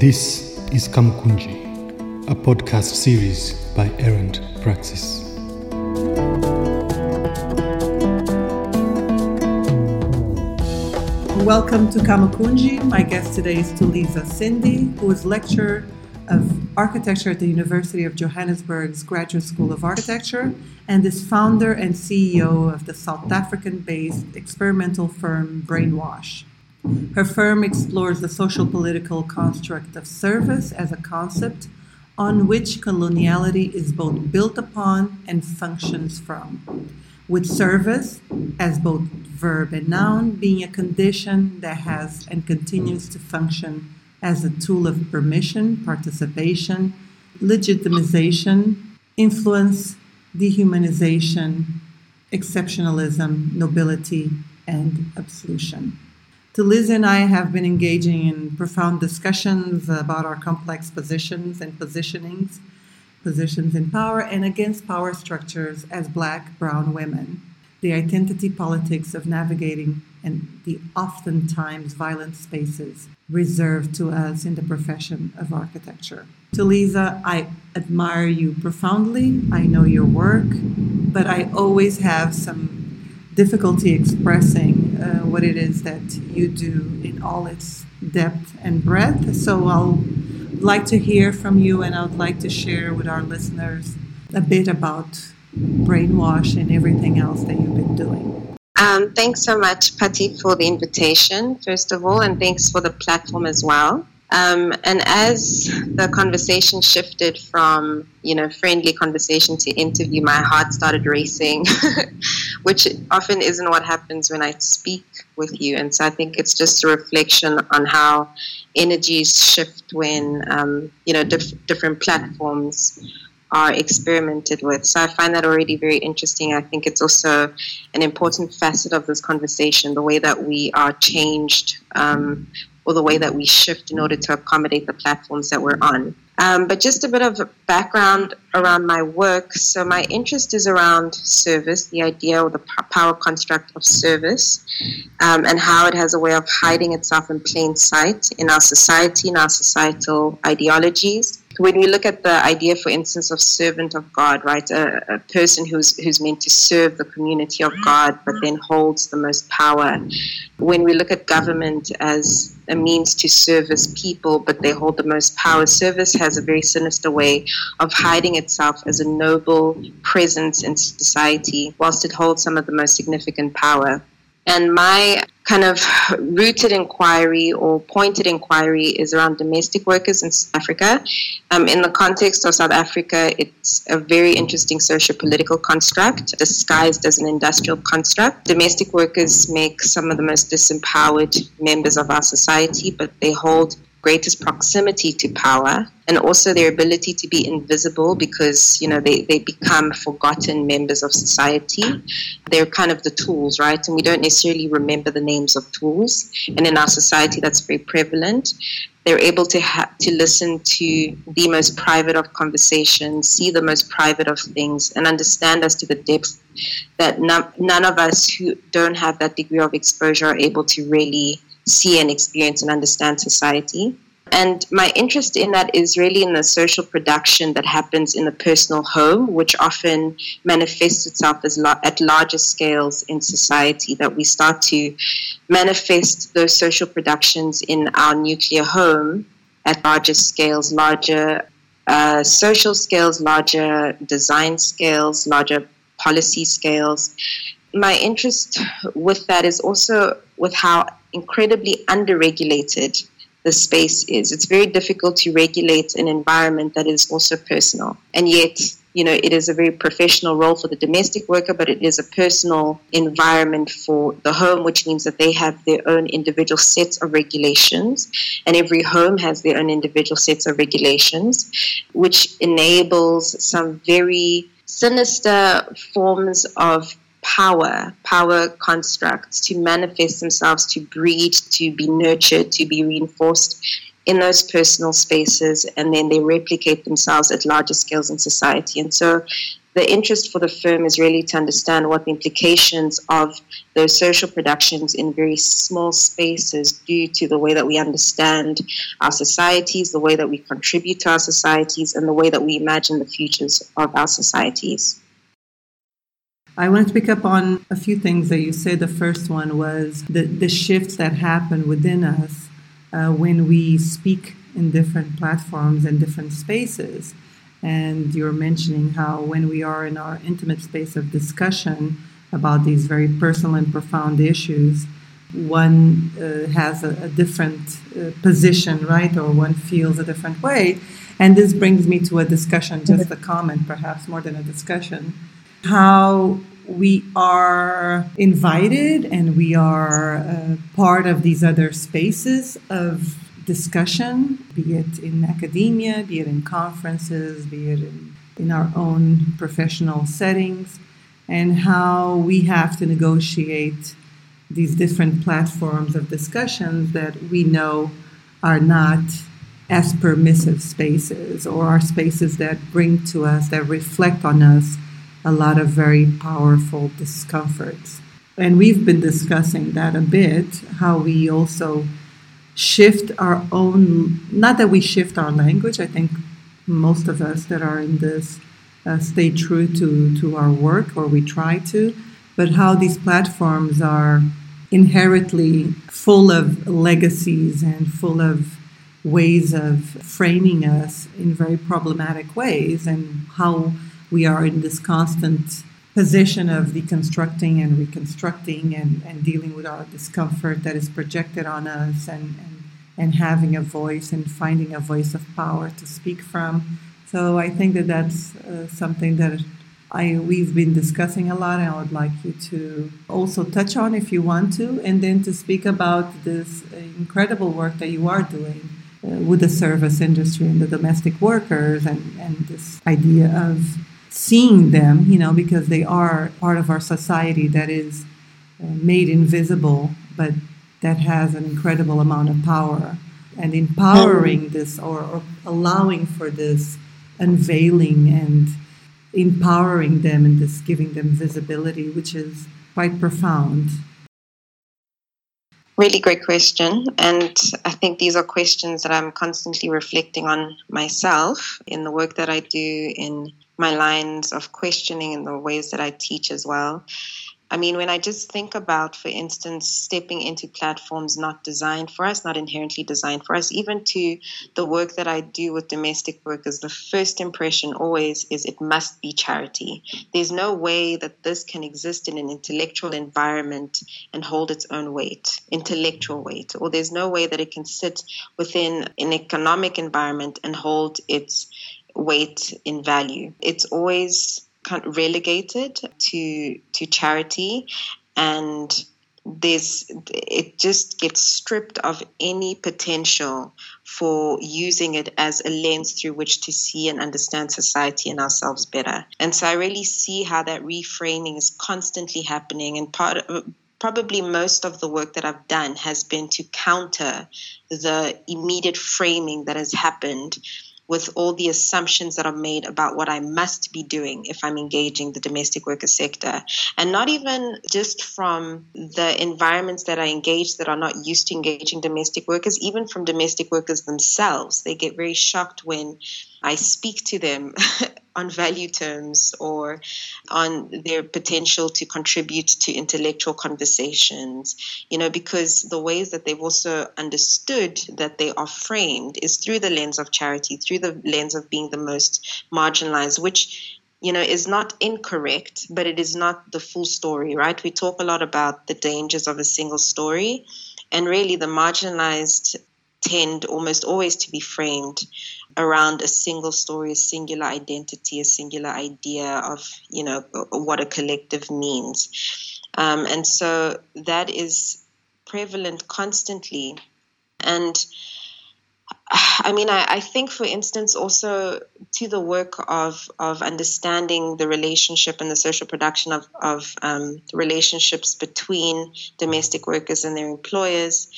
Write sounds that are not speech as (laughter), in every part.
This is Kamukunji, a podcast series by Errant Praxis. Welcome to Kamukunji. My guest today is Tuliza Sindi, who is lecturer of architecture at the University of Johannesburg's Graduate School of Architecture and is founder and CEO of the South African based experimental firm Brainwash. Her firm explores the social political construct of service as a concept on which coloniality is both built upon and functions from, with service as both verb and noun being a condition that has and continues to function as a tool of permission, participation, legitimization, influence, dehumanization, exceptionalism, nobility, and absolution. Liz and I have been engaging in profound discussions about our complex positions and positionings, positions in power, and against power structures as black, brown women, the identity politics of navigating and the oftentimes violent spaces reserved to us in the profession of architecture. Tuliza, I admire you profoundly. I know your work, but I always have some difficulty expressing uh, what it is that you do in all its depth and breadth. So I'll like to hear from you, and I would like to share with our listeners a bit about brainwash and everything else that you've been doing. Um, thanks so much, Patty, for the invitation, first of all, and thanks for the platform as well. Um, and as the conversation shifted from, you know, friendly conversation to interview, my heart started racing, (laughs) which often isn't what happens when I speak with you. And so I think it's just a reflection on how energies shift when, um, you know, diff- different platforms are experimented with. So I find that already very interesting. I think it's also an important facet of this conversation, the way that we are changed um, or the way that we shift in order to accommodate the platforms that we're on. Um, but just a bit of background around my work. So, my interest is around service, the idea or the power construct of service, um, and how it has a way of hiding itself in plain sight in our society, in our societal ideologies when we look at the idea, for instance, of servant of God, right, a, a, person who's who's meant to serve the community of God, but then holds the most power. When we look at government as a means to service people, but they hold the most power, service has a very sinister way of hiding itself as a noble presence in society, whilst it holds some of the most significant power. And my kind of rooted inquiry or pointed inquiry is around domestic workers in South Africa. Um, in the context of South Africa, it's a very interesting socio political construct disguised as an industrial construct. Domestic workers make some of the most disempowered members of our society, but they hold greatest proximity to power and also their ability to be invisible because you know they, they become forgotten members of society. They're kind of the tools right? And we don't necessarily remember the names of tools. And in our society that's very prevalent. They're able to to listen to the most private of conversations see the most private of things and understand as to the depth that none of us who don't have that degree of exposure are able to really see and experience and understand society. And my interest in that is really in the social production that happens in the personal home, which often manifests itself as at larger scales in society. That we start to manifest those social productions in our nuclear home at larger scales, larger uh, social scales, larger design scales, larger policy scales. My interest with that is also with how incredibly underregulated the space is. It's very difficult to regulate an environment that is also personal. And yet, you know, it is a very professional role for the domestic worker, but it is a personal environment for the home, which means that they have their own individual sets of regulations. And every home has their own individual sets of regulations, which enables some very sinister forms of power, power constructs to manifest themselves, to breed, to be nurtured, to be reinforced in those personal spaces, and then they replicate themselves at larger scales in society. And so the interest for the firm is really to understand what the implications of those social productions in very small spaces due to the way that we understand our societies, the way that we contribute to our societies, and the way that we imagine the futures of our societies. I want to pick up on a few things that you said. The first one was the, the shifts that happen within us uh, when we speak in different platforms and different spaces. And you're mentioning how when we are in our intimate space of discussion about these very personal and profound issues, one uh, has a, a different uh, position, right? Or one feels a different way. And this brings me to a discussion, just a comment, perhaps more than a discussion. How we are invited and we are uh, part of these other spaces of discussion, be it in academia, be it in conferences, be it in, in our own professional settings, and how we have to negotiate these different platforms of discussions that we know are not as permissive spaces or are spaces that bring to us, that reflect on us a lot of very powerful discomforts. And we've been discussing that a bit, how we also shift our own, not that we shift our language, I think most of us that are in this uh, stay true to, to our work, or we try to, but how these platforms are inherently full of legacies and full of ways of framing us in very problematic ways, and how we are in this constant position of deconstructing and reconstructing and, and dealing with our discomfort that is projected on us and, and, and having a voice and finding a voice of power to speak from. So I think that that's uh, something that I we've been discussing a lot, and I would like you to also touch on if you want to, and then to speak about this incredible work that you are doing uh, with the service industry and the domestic workers, and, and this idea of seeing them, you know, because they are part of our society that is uh, made invisible, but that has an incredible amount of power. And empowering this or, or allowing for this unveiling and empowering them and this giving them visibility, which is quite profound. Really great question. And I think these are questions that I'm constantly reflecting on myself in the work that I do, in my lines of questioning and the ways that I teach as well. I mean, when I just think about, for instance, stepping into platforms not designed for us, not inherently designed for us, even to the work that I do with domestic workers, the first impression always is it must be charity. There's no way that this can exist in an intellectual environment and hold its own weight, intellectual weight, or there's no way that it can sit within an economic environment and hold its weight in value. It's always kind of relegated to to charity. And there's it just gets stripped of any potential for using it as a lens through which to see and understand society and ourselves better. And so i really see how that reframing is constantly happening. And part of probably most of the work that I've done has been to counter the immediate framing that has happened with all the assumptions that are made about what I must be doing if I'm engaging the domestic worker sector. And not even just from the environments that I engage that are not used to engaging domestic workers, even from domestic workers themselves. They get very shocked when I speak to them (laughs) on value terms or on their potential to contribute to intellectual conversations, you know, because the ways that they've also understood that they are framed is through the lens of charity, through the lens of being the most marginalized, which you know, is not incorrect, but it is not the full story, right? We talk a lot about the dangers of a single story, and really the marginalized tend almost always to be framed around a single story, a singular identity, a singular idea of, you know, what a collective means. Um, and so that is prevalent constantly. And I mean, I, I, think, for instance, also to the work of, of understanding the relationship and the social production of, of um, relationships between domestic workers and their employers.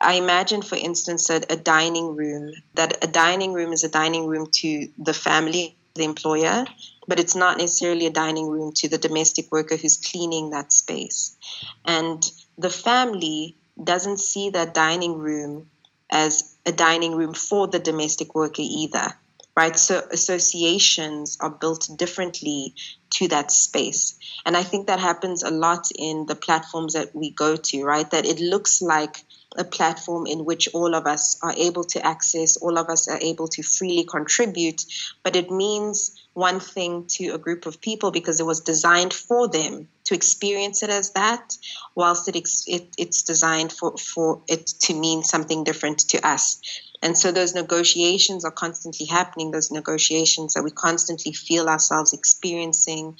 I imagine, for instance, that a dining room, that a dining room is a dining room to the family the employer, but it's not necessarily a dining room to the domestic worker who's cleaning that space. And the family doesn't see that dining room as a dining room for the domestic worker either right? So associations are built differently to that space. And I think that happens a lot in the platforms that we go to, right? That it looks like a platform in which all of us are able to access, all of us are able to freely contribute, but it means one thing to a group of people because it was designed for them to experience it as that, whilst it, it it's designed for, for it to mean something different to us. And so those negotiations are constantly happening, those negotiations that we constantly feel ourselves experiencing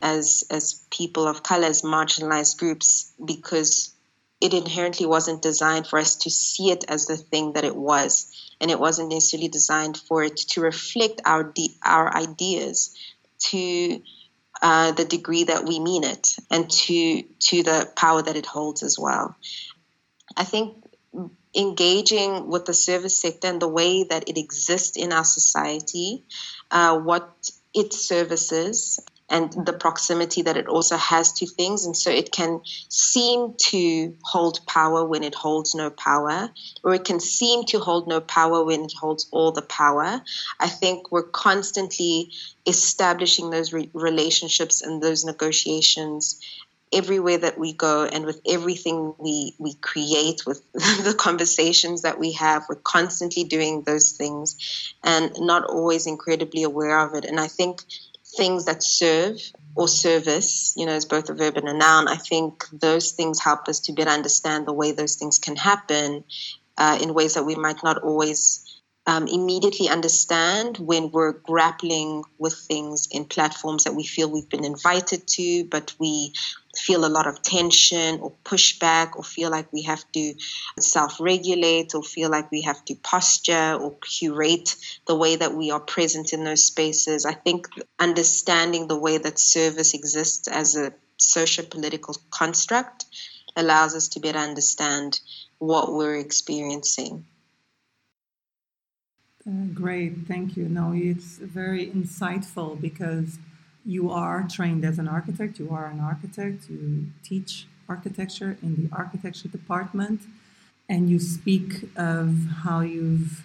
as, as people of color, as marginalized groups, because it inherently wasn't designed for us to see it as the thing that it was. And it wasn't necessarily designed for it to reflect our, our ideas to uh, the degree that we mean it and to, to the power that it holds as well. I think engaging with the service sector and the way that it exists in our society, uh, what it services, and the proximity that it also has to things. And so it can seem to hold power when it holds no power, or it can seem to hold no power when it holds all the power. I think we're constantly establishing those re- relationships and those negotiations everywhere that we go and with everything we we create with (laughs) the conversations that we have we're constantly doing those things and not always incredibly aware of it and i think things that serve or service you know is both a verb and a noun. I think those things help us to better understand the way those things can happen uh, in ways that we might not always um, immediately understand when we're grappling with things in platforms that we feel we've been invited to, but we feel a lot of tension or pushback or feel like we have to self regulate or feel like we have to posture or curate the way that we are present in those spaces. I think understanding the way that service exists as a social political construct allows us to better understand what we're experiencing. Uh, great, thank you. No, it's very insightful because you are trained as an architect, you are an architect, you teach architecture in the architecture department, and you speak of how you've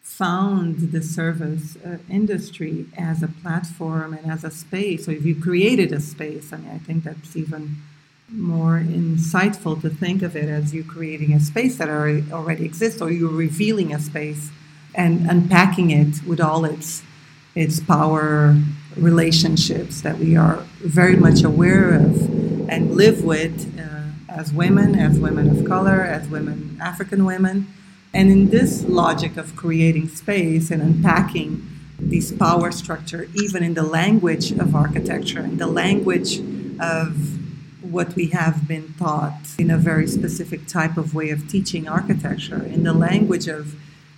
found the service uh, industry as a platform and as a space. So if you created a space, I mean, I think that's even more insightful to think of it as you creating a space that already exists or you're revealing a space and unpacking it with all its its power relationships that we are very much aware of and live with uh, as women, as women of color, as women, African women. And in this logic of creating space and unpacking this power structure, even in the language of architecture, in the language of what we have been taught in a very specific type of way of teaching architecture, in the language of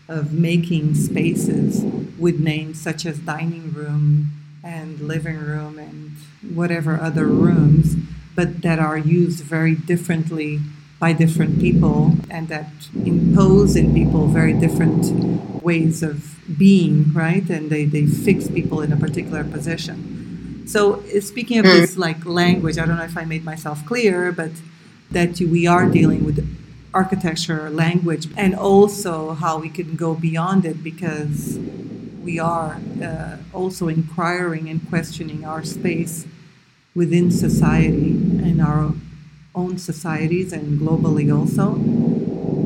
of making spaces with names such as dining room and living room and whatever other rooms, but that are used very differently by different people and that impose in people very different ways of being, right? And they, they fix people in a particular position. So uh, speaking of hmm. this like language, I don't know if I made myself clear, but that we are dealing with architecture, language, and also how we can go beyond it because we are uh, also inquiring and questioning our space within society and our own societies and globally also.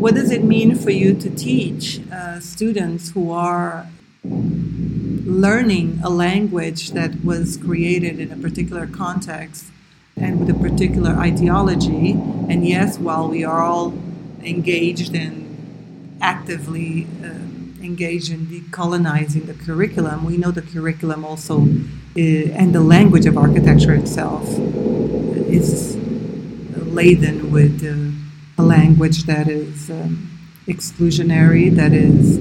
What does it mean for you to teach uh, students who are learning a language that was created in a particular context and with a particular ideology? And yes, while we are all engaged and actively uh, engaged in decolonizing the curriculum. We know the curriculum also, uh, and the language of architecture itself is laden with uh, a language that is um, exclusionary, that is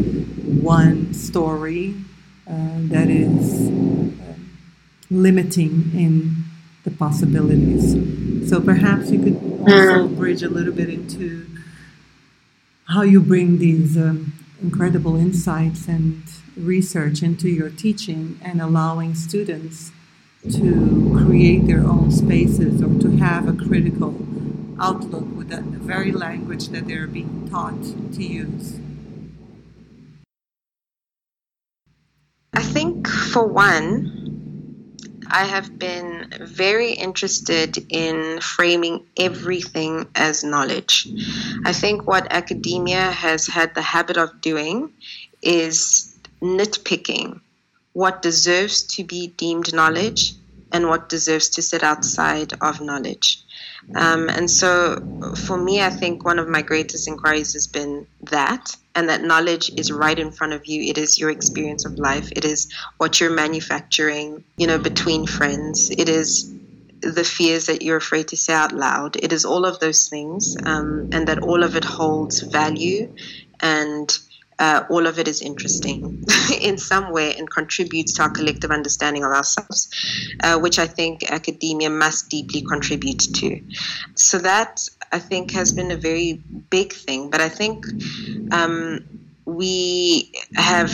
one story, uh, that is uh, limiting in the possibilities. So perhaps you could also bridge a little bit into how you bring these um, incredible insights and research into your teaching and allowing students to create their own spaces or to have a critical outlook with the very language that they're being taught to use? I think, for one, I have been very interested in framing everything as knowledge. I think what academia has had the habit of doing is nitpicking what deserves to be deemed knowledge and what deserves to sit outside of knowledge. Um, and so for me, I think one of my greatest inquiries has been that, and that knowledge is right in front of you. It is your experience of life, it is what you're manufacturing, you know, between friends, it is the fears that you're afraid to say out loud. It is all of those things, um, and that all of it holds value and uh, all of it is interesting (laughs) in some way and contributes to our collective understanding of ourselves, uh, which I think academia must deeply contribute to. So that I think has been a very big thing. But I think um, we have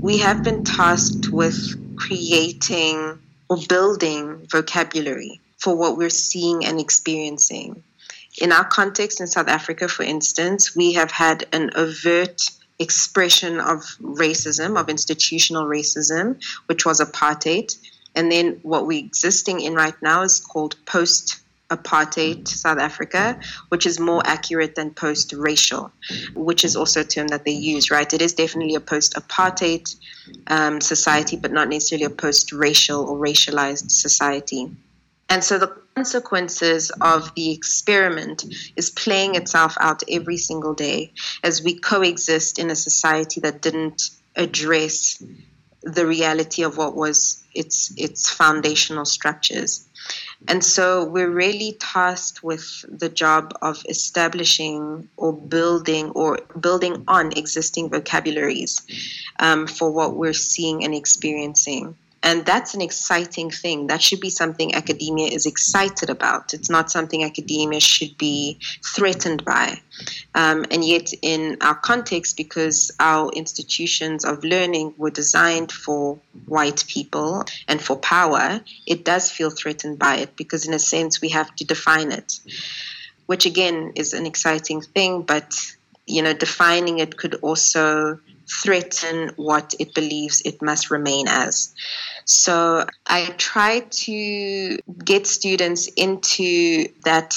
we have been tasked with creating or building vocabulary for what we're seeing and experiencing in our context in South Africa, for instance, we have had an overt expression of racism, of institutional racism, which was apartheid. And then what we're existing in right now is called post apartheid South Africa, which is more accurate than post racial, which is also a term that they use, right? It is definitely a post apartheid um, society, but not necessarily a post racial or racialized society. And so the consequences of the experiment is playing itself out every single day as we coexist in a society that didn't address the reality of what was its its foundational structures. And so we're really tasked with the job of establishing or building or building on existing vocabularies um, for what we're seeing and experiencing. And that's an exciting thing. That should be something academia is excited about. It's not something academia should be threatened by. Um, and yet, in our context, because our institutions of learning were designed for white people and for power, it does feel threatened by it because, in a sense, we have to define it, which again is an exciting thing, but you know, defining it could also threaten what it believes it must remain as. So I try to get students into that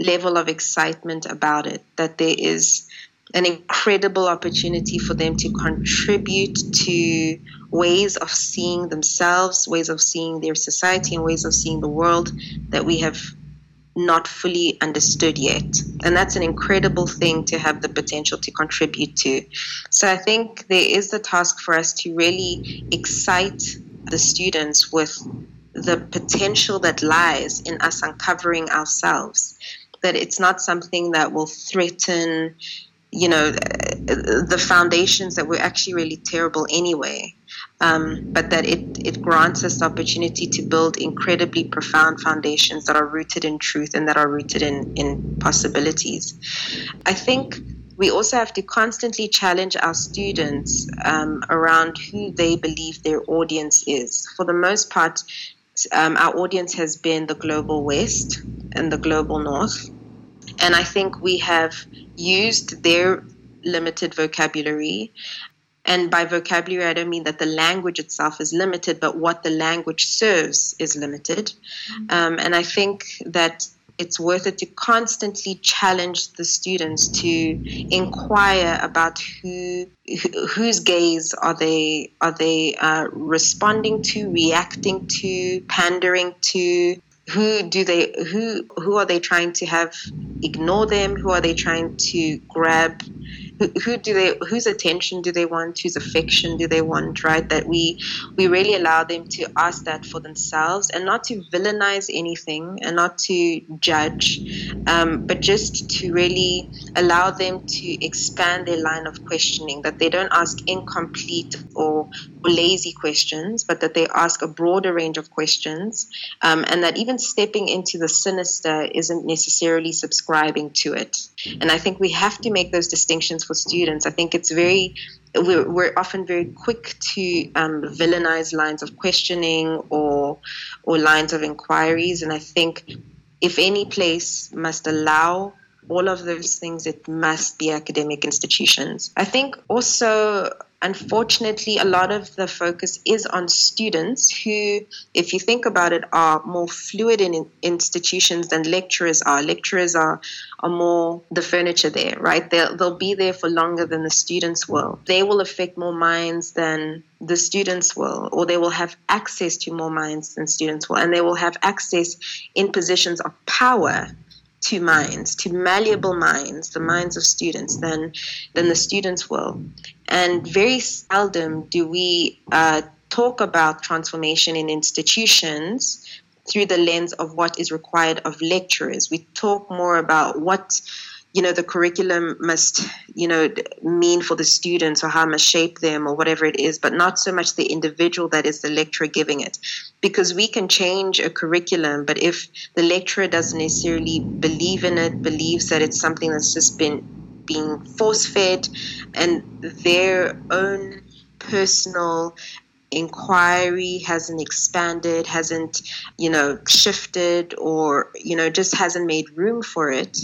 level of excitement about it, that there is an incredible opportunity for them to contribute to ways of seeing themselves, ways of seeing their society, and ways of seeing the world that we have not fully understood yet. And that's an incredible thing to have the potential to contribute to. So I think there is the task for us to really excite the students with the potential that lies in us uncovering ourselves. That it's not something that will threaten, you know, the foundations that were actually really terrible anyway um, but that it, it grants us the opportunity to build incredibly profound foundations that are rooted in truth and that are rooted in, in possibilities. I think we also have to constantly challenge our students um, around who they believe their audience is. For the most part, um, our audience has been the global West and the global North. And I think we have used their limited vocabulary and by vocabulary, I don't mean that the language itself is limited, but what the language serves is limited. Mm-hmm. Um, and I think that it's worth it to constantly challenge the students to inquire about who, whose gaze are they are they uh, responding to, reacting to, pandering to. Who do they who who are they trying to have ignore them? Who are they trying to grab? who, who do they whose attention do they want whose affection do they want right that we we really allow them to ask that for themselves and not to villainize anything and not to judge um, but just to really allow them to expand their line of questioning that they don't ask incomplete or, or lazy questions but that they ask a broader range of questions um, and that even stepping into the sinister isn't necessarily subscribing to it and i think we have to make those distinctions for students. I think it's very we're, we're often very quick to um, villainize lines of questioning or or lines of inquiries, and I think if any place must allow all of those things, it must be academic institutions. I think also unfortunately, a lot of the focus is on students who, if you think about it, are more fluid in institutions than lecturers are. Lecturers are, are more the furniture there, right? They'll, they'll be there for longer than the students will. They will affect more minds than the students will, or they will have access to more minds than students will, and they will have access in positions of power to minds, to malleable minds, the minds of students, than than the students will. And very seldom do we uh, talk about transformation in institutions through the lens of what is required of lecturers. We talk more about what you know the curriculum must you know mean for the students or how it must shape them or whatever it is but not so much the individual that is the lecturer giving it. Because we can change a curriculum but if the lecturer doesn't necessarily believe in it believes that it's something that's just been being force fed and their own personal inquiry hasn't expanded, hasn't, you know, shifted or, you know, just hasn't made room for it,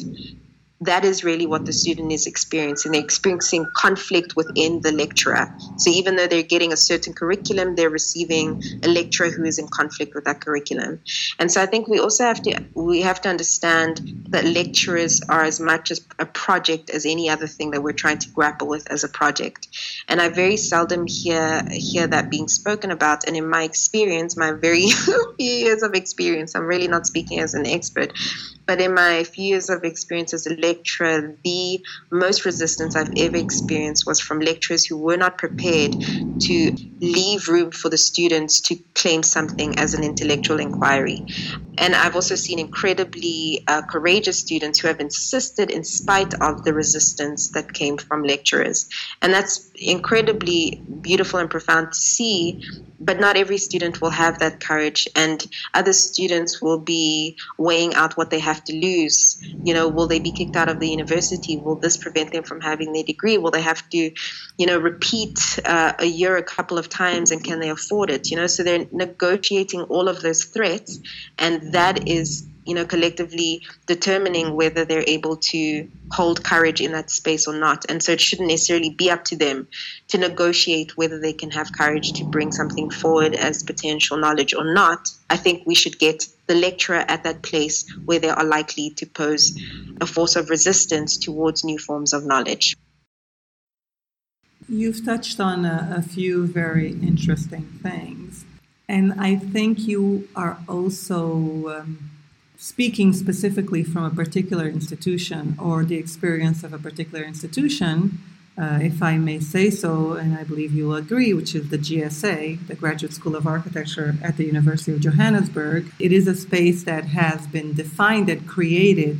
that is really what the student is experiencing. They're experiencing conflict within the lecturer. So even though they're getting a certain curriculum, they're receiving a lecturer who is in conflict with that curriculum. And so I think we also have to we have to understand that lecturers are as much as a project as any other thing that we're trying to grapple with as a project. And I very seldom hear hear that being spoken about. And in my experience, my very (laughs) few years of experience, I'm really not speaking as an expert, but in my few years of experience as a lecturer, the most resistance I've ever experienced was from lecturers who were not prepared to leave room for the students to claim something as an intellectual inquiry. And I've also seen incredibly uh, courageous students who have insisted in spite of the resistance that came from lecturers. And that's incredibly beautiful and profound to see but not every student will have that courage. And other students will be weighing out what they have to lose. You know will they be kicked out of the university? Will this prevent them from having their degree? Will they have to you know repeat uh, a year a couple of times? And can they afford it? You know so they're negotiating all of those threats. And that is you know, collectively determining whether they're able to hold courage in that space or not. And so it shouldn't necessarily be up to them to negotiate whether they can have courage to bring something forward as potential knowledge or not. I think we should get the lecturer at that place where they are likely to pose a force of resistance towards new forms of knowledge. You've touched on a, a few very interesting things. And I think you are also um, speaking specifically from a particular institution or the experience of a particular institution, uh, if I may say so, and I believe you'll agree, which is the GSA, the Graduate School of Architecture at the University of Johannesburg. It is a space that has been defined and created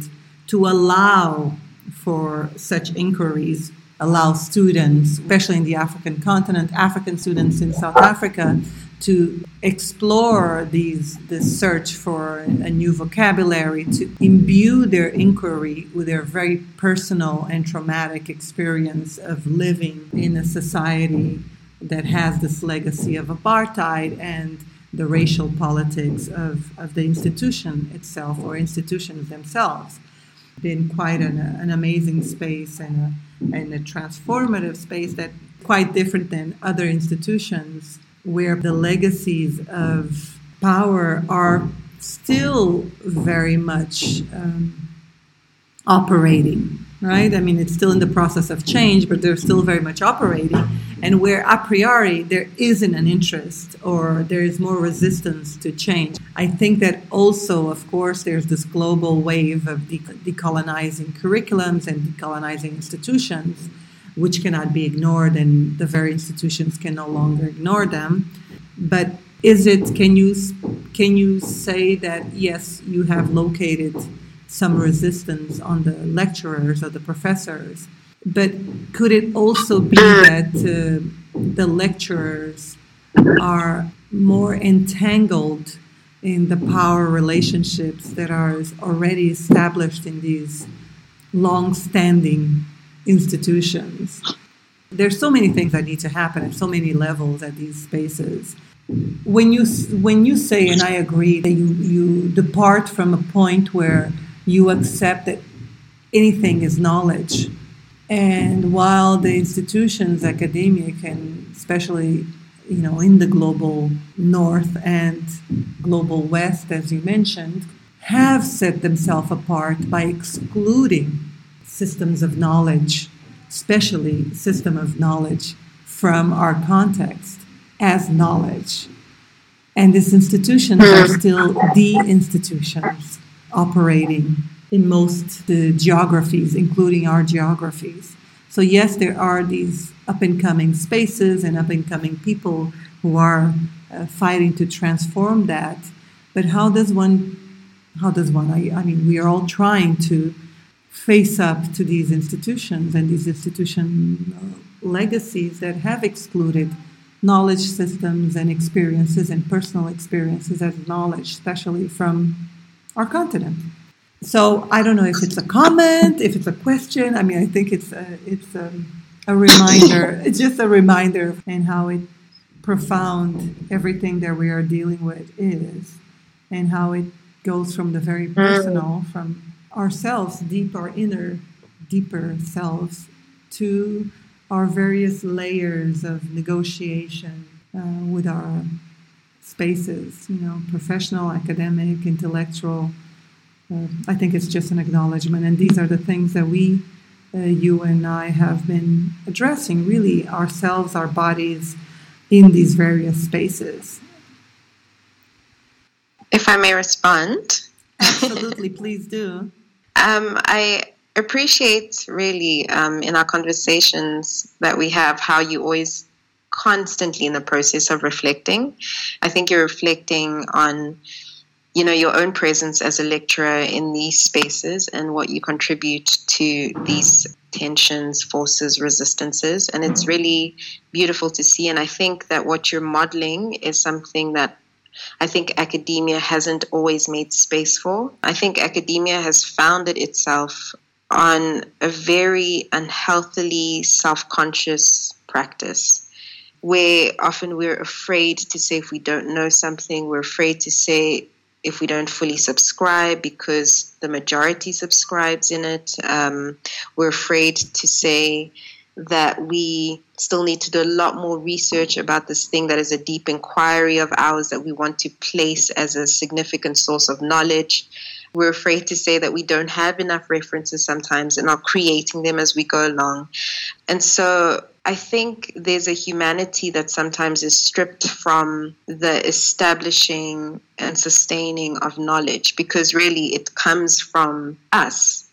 to allow for such inquiries, allow students, especially in the African continent, African students in South Africa, to explore these this search for a new vocabulary to imbue their inquiry with their very personal and traumatic experience of living in a society that has this legacy of apartheid and the racial politics of, of the institution itself or institutions themselves. Been quite an, an amazing space and a, and a transformative space that quite different than other institutions where the legacies of power are still very much um, operating, right? I mean, it's still in the process of change, but they're still very much operating. And where a priori there isn't an interest or there is more resistance to change. I think that also, of course, there's this global wave of decolonizing curriculums and decolonizing institutions which cannot be ignored, and the very institutions can no longer ignore them. But is it? Can you can you say that yes, you have located some resistance on the lecturers or the professors, but could it also be (clears throat) that uh, the lecturers are more entangled in the power relationships that are already established in these long-standing institutions. There's so many things that need to happen at so many levels at these spaces. When you when you say, and I agree, that you, you depart from a point where you accept that anything is knowledge, and while the institutions, academia, can, especially you know, in the global north and global west, as you mentioned, have set themselves apart by excluding systems of knowledge, especially system of knowledge, from our context as knowledge. And these institutions are still the institutions operating in most the geographies, including our geographies. So yes, there are these up and coming spaces and up and coming people who are uh, fighting to transform that. But how does one? How does one? I, I mean, we are all trying to face up to these institutions and these institution uh, legacies that have excluded knowledge systems and experiences and personal experiences as knowledge, especially from our continent. So I don't know if it's a comment, if it's a question. I mean, I think it's a, it's a, a reminder. (laughs) it's just a reminder and how it profound everything that we are dealing with is, and how it goes from the very personal, from ourselves, deep, our inner, deeper selves, to our various layers of negotiation uh, with our spaces, you know, professional, academic, intellectual uh, I think it's just an acknowledgement. And these are the things that we, uh, you and I, have been addressing really ourselves, our bodies in these various spaces. If I may respond. Absolutely, please do. (laughs) Um, I appreciate really um, in our conversations that we have how you always constantly in the process of reflecting. I think you're reflecting on you know your own presence as a lecturer in these spaces and what you contribute to these tensions forces resistances. And it's really beautiful to see. And i think that what you're modeling is something that I think academia hasn't always made space for. I think academia has founded itself on a very unhealthily self conscious practice where often we're afraid to say if we don't know something, we're afraid to say if we don't fully subscribe because the majority subscribes in it. Um, we're afraid to say that we still need to do a lot more research about this thing that is a deep inquiry of ours that we want to place as a significant source of knowledge. We're afraid to say that we don't have enough references sometimes and are creating them as we go along. And so I think there's a humanity that sometimes is stripped from the establishing and sustaining of knowledge because really it comes from us.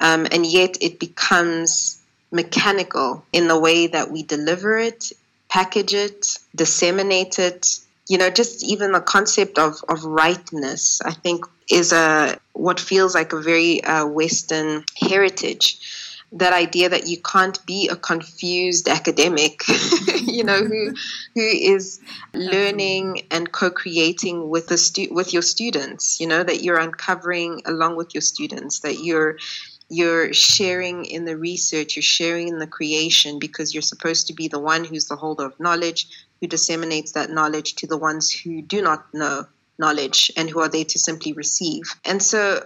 Um, and yet it becomes mechanical in the way that we deliver it, package it, disseminate it. You know, just even the concept of, of rightness, I think, is a what feels like a very uh, Western heritage that idea that you can't be a confused academic, (laughs) you know, who who is learning and co-creating with the stu- with your students, you know, that you're uncovering along with your students, that you're you're sharing in the research, you're sharing in the creation because you're supposed to be the one who's the holder of knowledge, who disseminates that knowledge to the ones who do not know knowledge and who are there to simply receive. And so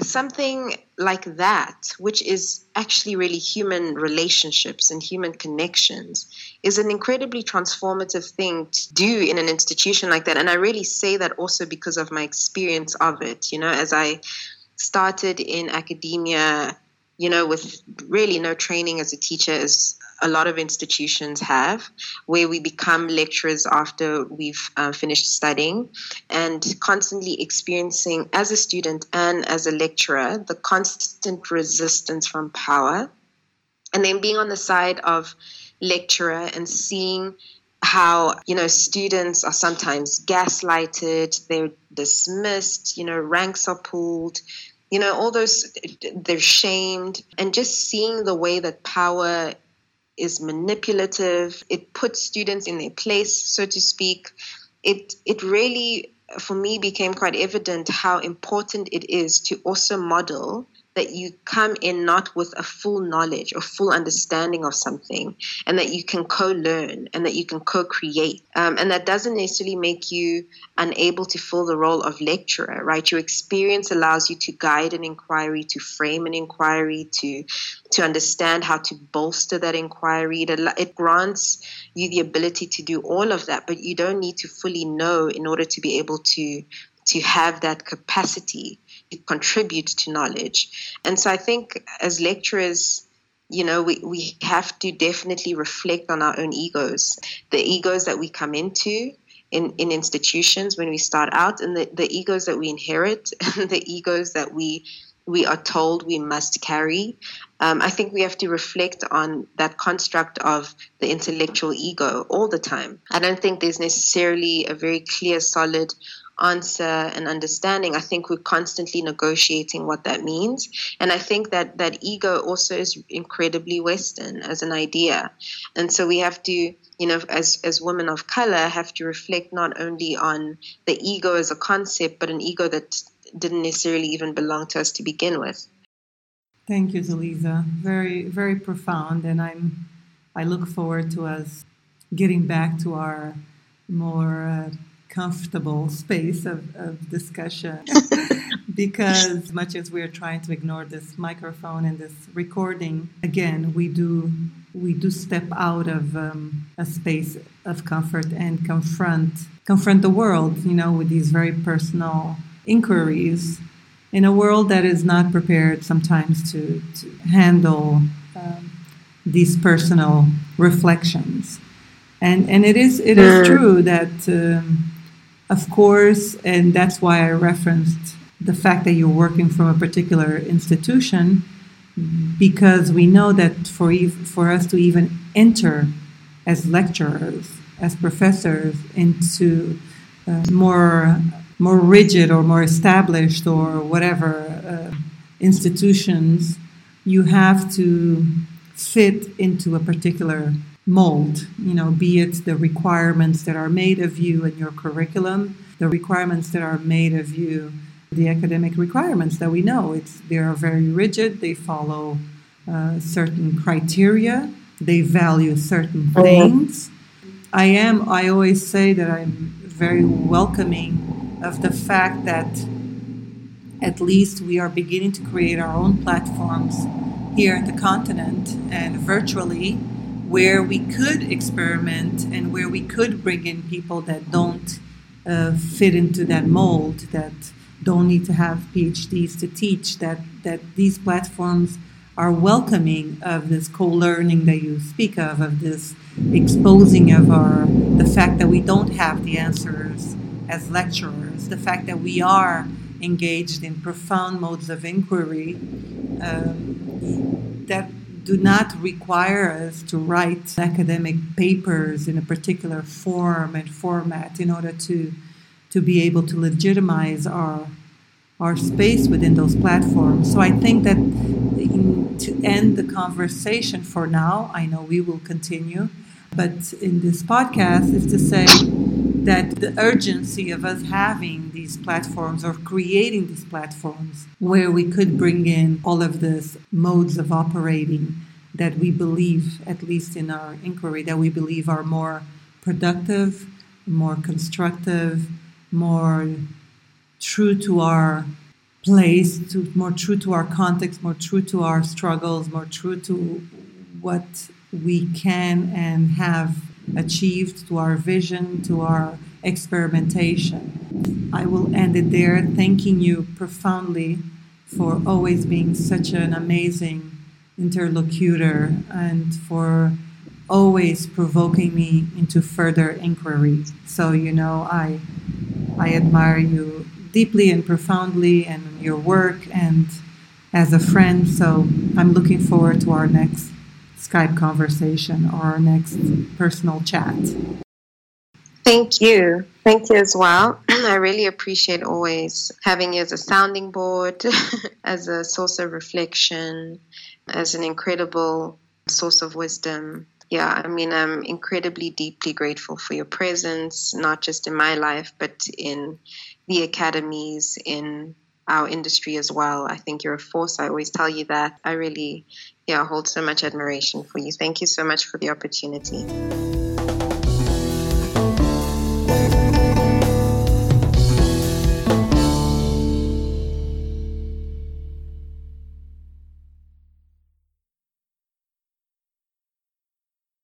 something like that, which is actually really human relationships and human connections, is an incredibly transformative thing to do in an institution like that. And I really say that also because of my experience of it. You know, as I started in academia, you know, with really no training as a teacher as a lot of institutions have, where we become lecturers after we've uh, finished studying and constantly experiencing as a student and as a lecturer the constant resistance from power. And then being on the side of lecturer and seeing how you know students are sometimes gaslighted they're dismissed you know ranks are pulled you know all those they're shamed and just seeing the way that power is manipulative. It puts students in their place, so to speak. It it really for me became quite evident how important it is to also model that you come in not with a full knowledge or full understanding of something, and that you can co learn and that you can co create. Um, and that doesn't necessarily make you unable to fill the role of lecturer, right? Your experience allows you to guide an inquiry, to frame an inquiry, to to understand how to bolster that inquiry. It, it grants you the ability to do all of that, but you don't need to fully know in order to be able to to have that capacity to contribute to knowledge. And so I think as lecturers, you know, we, we have to definitely reflect on our own egos, the egos that we come into in, in institutions when we start out, and the, the egos that we inherit, (laughs) and the egos that we we are told we must carry. Um, I think we have to reflect on that construct of the intellectual ego all the time. I don't think there's necessarily a very clear, solid answer and understanding. I think we're constantly negotiating what that means. And I think that that ego also is incredibly Western as an idea. And so we have to, you know, as, as women of color, have to reflect not only on the ego as a concept, but an ego that didn't necessarily even belong to us to begin with. Thank you, Zaliza. Very, very profound, and I'm. I look forward to us getting back to our more uh, comfortable (laughs) space of, of discussion (laughs) because much as we're trying to ignore this microphone and this recording again we do we do step out of um, a space of comfort and confront confront the world you know with these very personal inquiries in a world that is not prepared sometimes to, to handle um, these personal reflections. And, and it is it is true that, um, of course, and that's why I referenced the fact that you're working from a particular institution, because we know that for for us to even enter as lecturers, as professors, into uh, more more rigid or more established or whatever uh, institutions, you have to fit into a particular mold, you know, be it the requirements that are made of you in your curriculum, the requirements that are made of you, the academic requirements that we know. It's, they are very rigid, they follow uh, certain criteria, they value certain mm-hmm. things. I am, I always say that I'm very welcoming of the fact that at least we are beginning to create our own platforms here in the continent and virtually where we could experiment and where we could bring in people that don't uh, fit into that mold, that don't need to have PhDs to teach, that, that these platforms are welcoming of this co-learning that you speak of, of this exposing of our the fact that we don't have the answers as lecturers, the fact that we are engaged in profound modes of inquiry um, that do not require us to write academic papers in a particular form and format in order to to be able to legitimize our our space within those platforms. So I think that in, to end the conversation for now, I know we will continue, but in this podcast is to say that the urgency of us having these platforms or creating these platforms where we could bring in all of these modes of operating that we believe, at least in our inquiry, that we believe are more productive, more constructive, more true to our place, to more true to our context, more true to our struggles, more true to what we can and have achieved, to our vision, to our experimentation. I will end it there, thanking you profoundly for always being such an amazing interlocutor and for always provoking me into further inquiry. So, you know, I, I admire you deeply and profoundly and your work and as a friend. So I'm looking forward to our next Skype conversation or our next personal chat. Thank you. Thank you as well. (clears throat) I really appreciate always having you as a sounding board, (laughs) as a source of reflection, as an incredible source of wisdom. Yeah, I mean, I'm incredibly deeply grateful for your presence, not just in my life, but in the academies, in our industry as well. I think you're a force. I always tell you that. I really, yeah, hold so much admiration for you. Thank you so much for the opportunity.